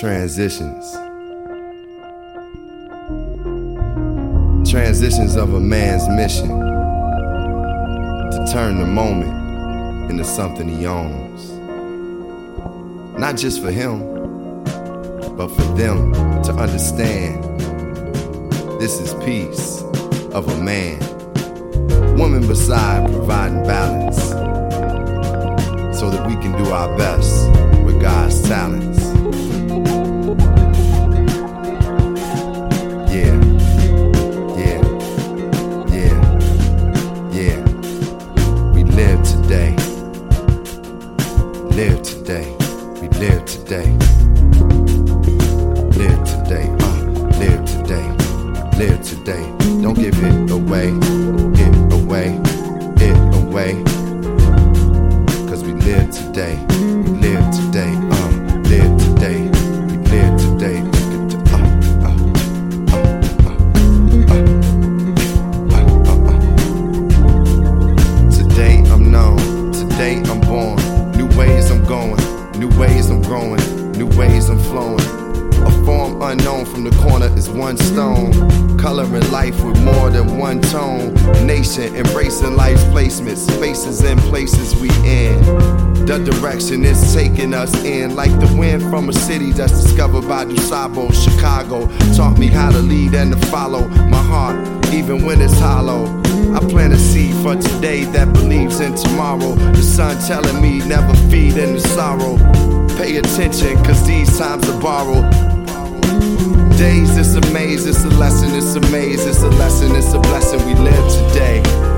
Transitions. Transitions of a man's mission to turn the moment into something he owns. Not just for him, but for them to understand this is peace of a man. Woman beside providing balance so that we can do our best with God's talents. More than one tone. Nation embracing life's placements. Spaces and places we in. The direction is taking us in. Like the wind from a city that's discovered by DuSable. Chicago taught me how to lead and to follow my heart, even when it's hollow. I plant a seed for today that believes in tomorrow. The sun telling me never feed in the sorrow. Pay attention, cause these times are borrowed. Days, it's a maze, it's a lesson, it's a maze, it's a lesson, it's a blessing. We live today.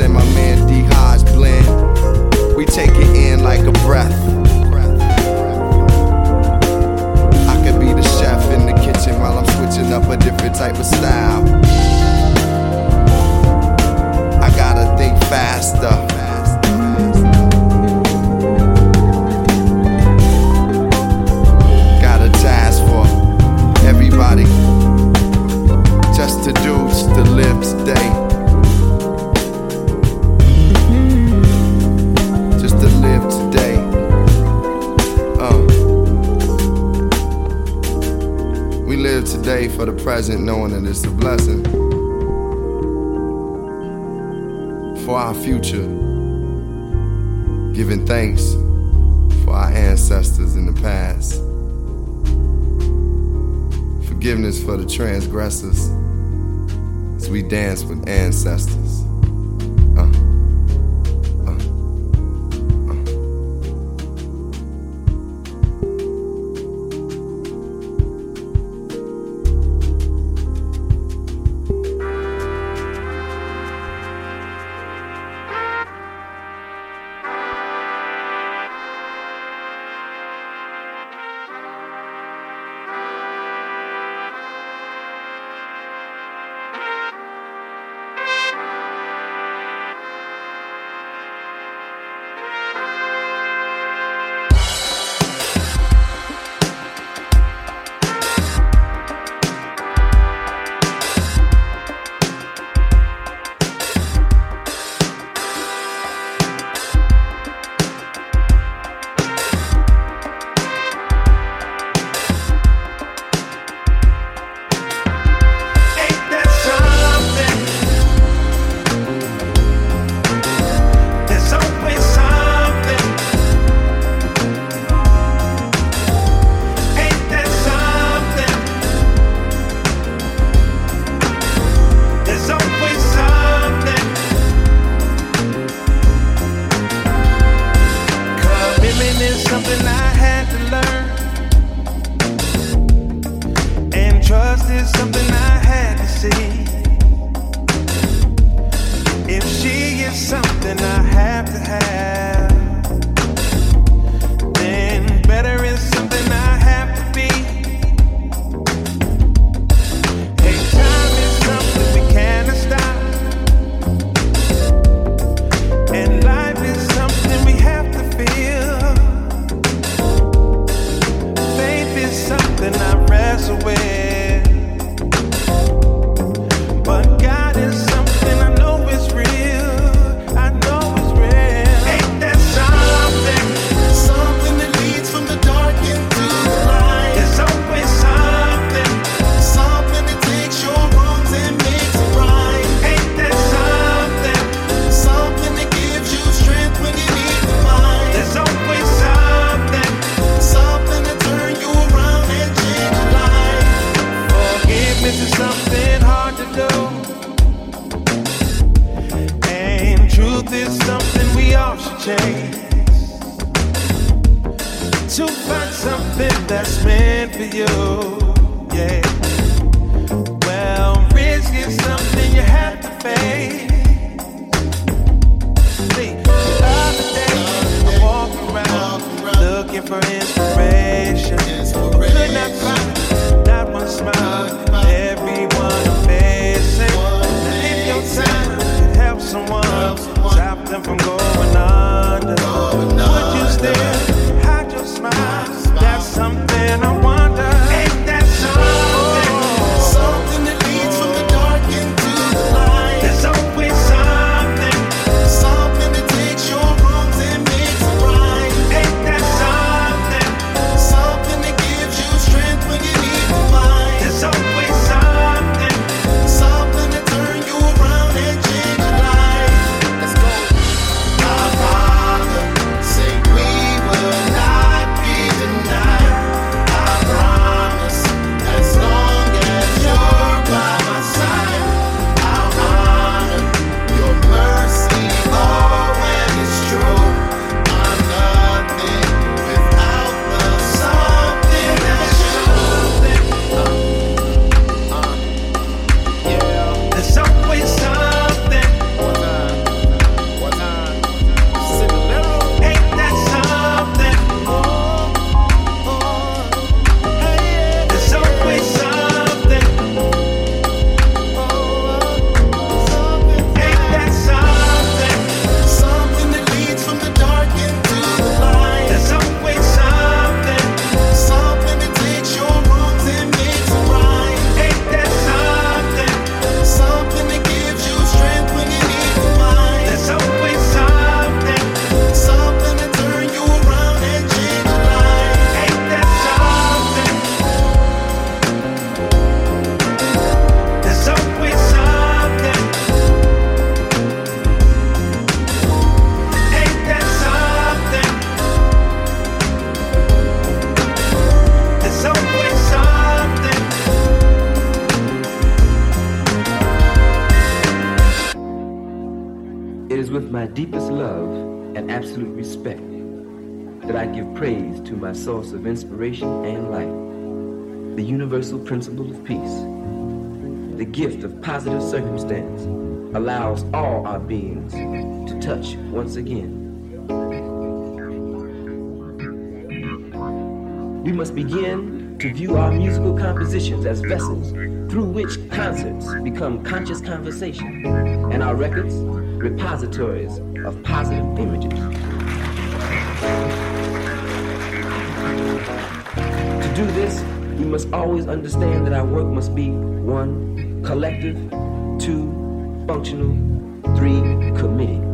And my man D Hodge blend, we take it in like a breath. I could be the chef in the kitchen while I'm switching up a different type of style. I gotta think faster. For the present, knowing that it's a blessing. For our future, giving thanks for our ancestors in the past. Forgiveness for the transgressors as we dance with ancestors. away. something that's meant for you. Yeah. Well, risk is something you have to face. See, other day I walk around looking for inspiration. Could not find not one smile, everyone facing. Now, if your time could help someone, stop them from going on. Source of inspiration and light, the universal principle of peace. The gift of positive circumstance allows all our beings to touch once again. We must begin to view our musical compositions as vessels through which concerts become conscious conversation and our records repositories of positive images. To do this, we must always understand that our work must be one, collective, two, functional, three, committed.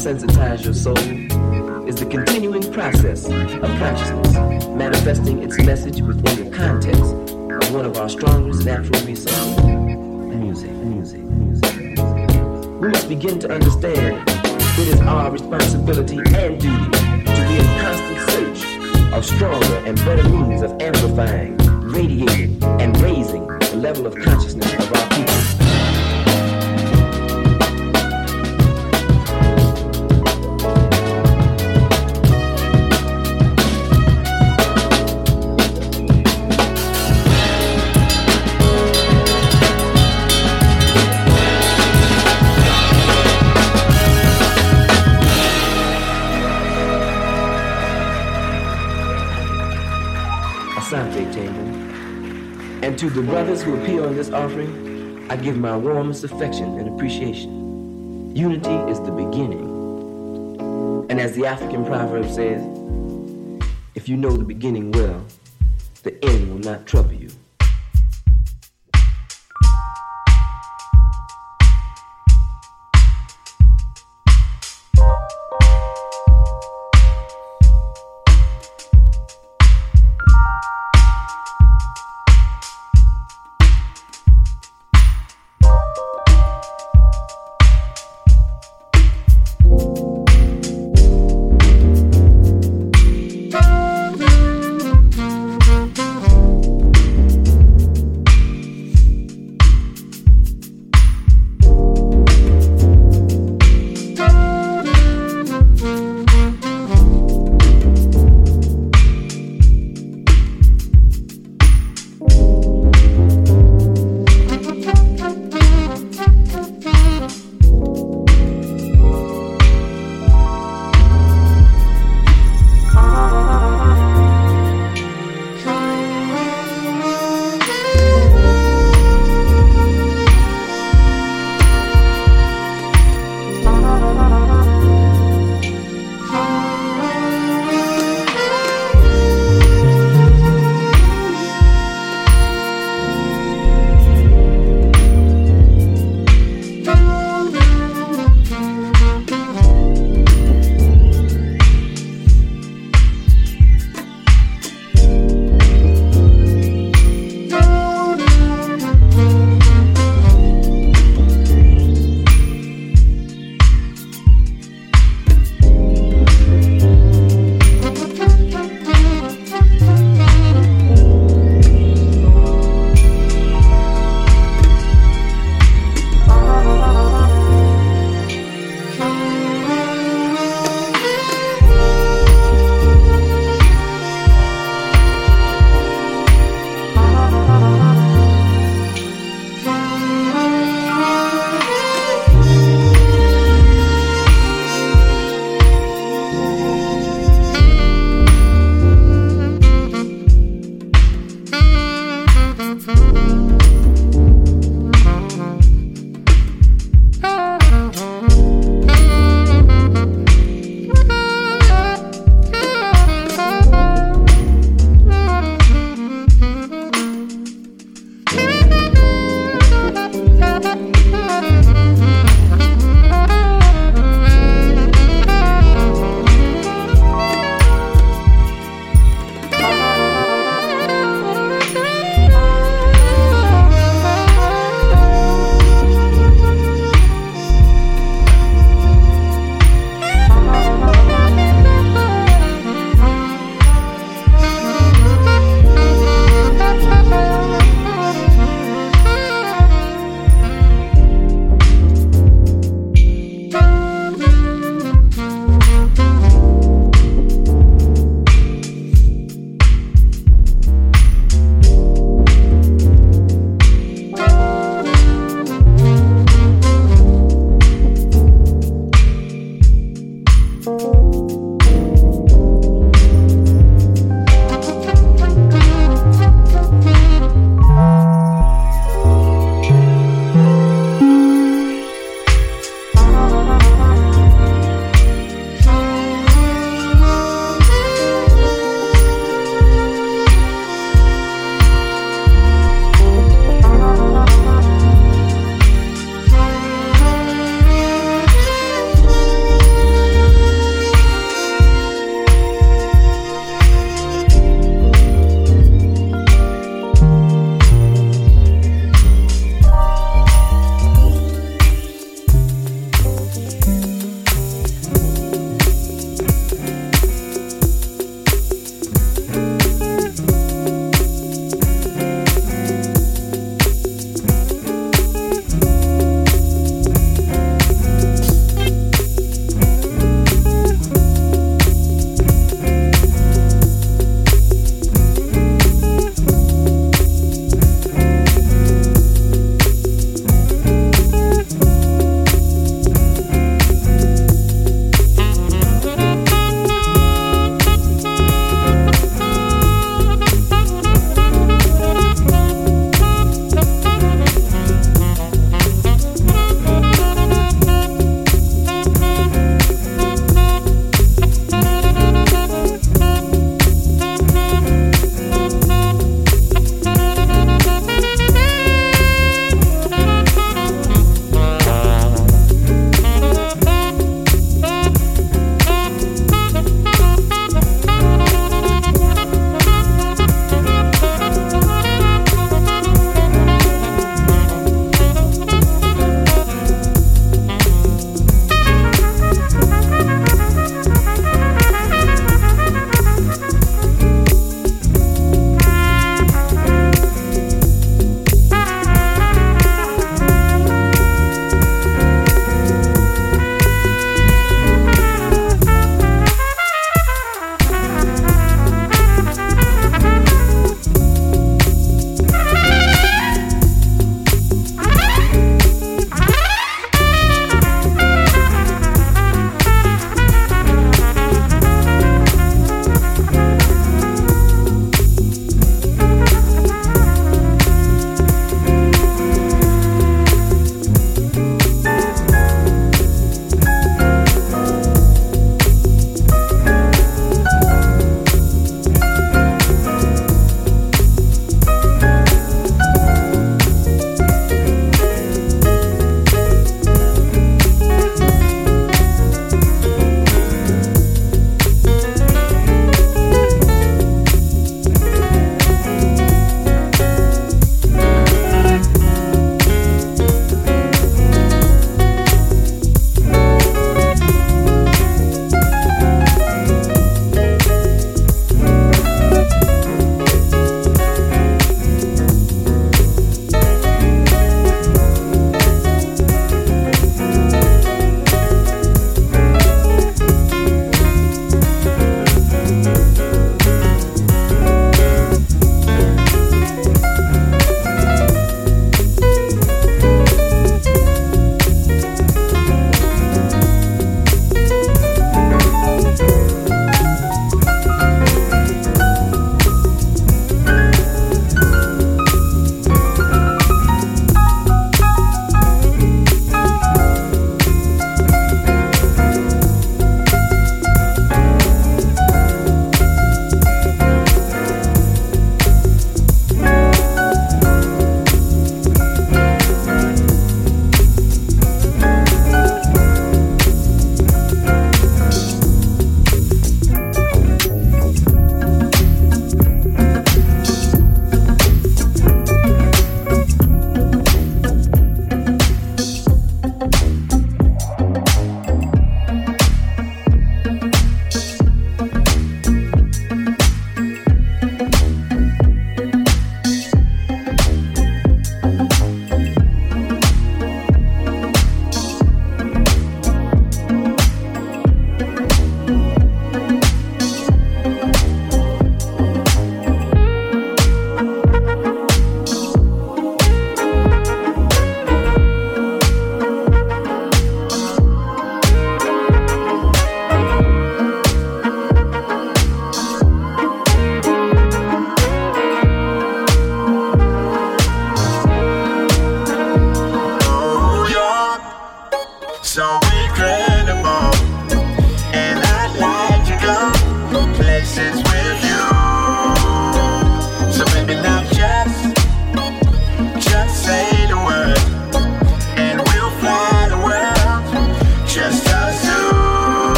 Sensitize your soul is the continuing process of consciousness manifesting its message within the context of one of our strongest natural resources music, music, music. We must begin to understand it is our responsibility and duty to be in constant search of stronger and better means of amplifying radiating and raising the level of consciousness of our people. The brothers who appear in this offering, I give my warmest affection and appreciation. Unity is the beginning. And as the African proverb says, if you know the beginning well, the end will not trouble you.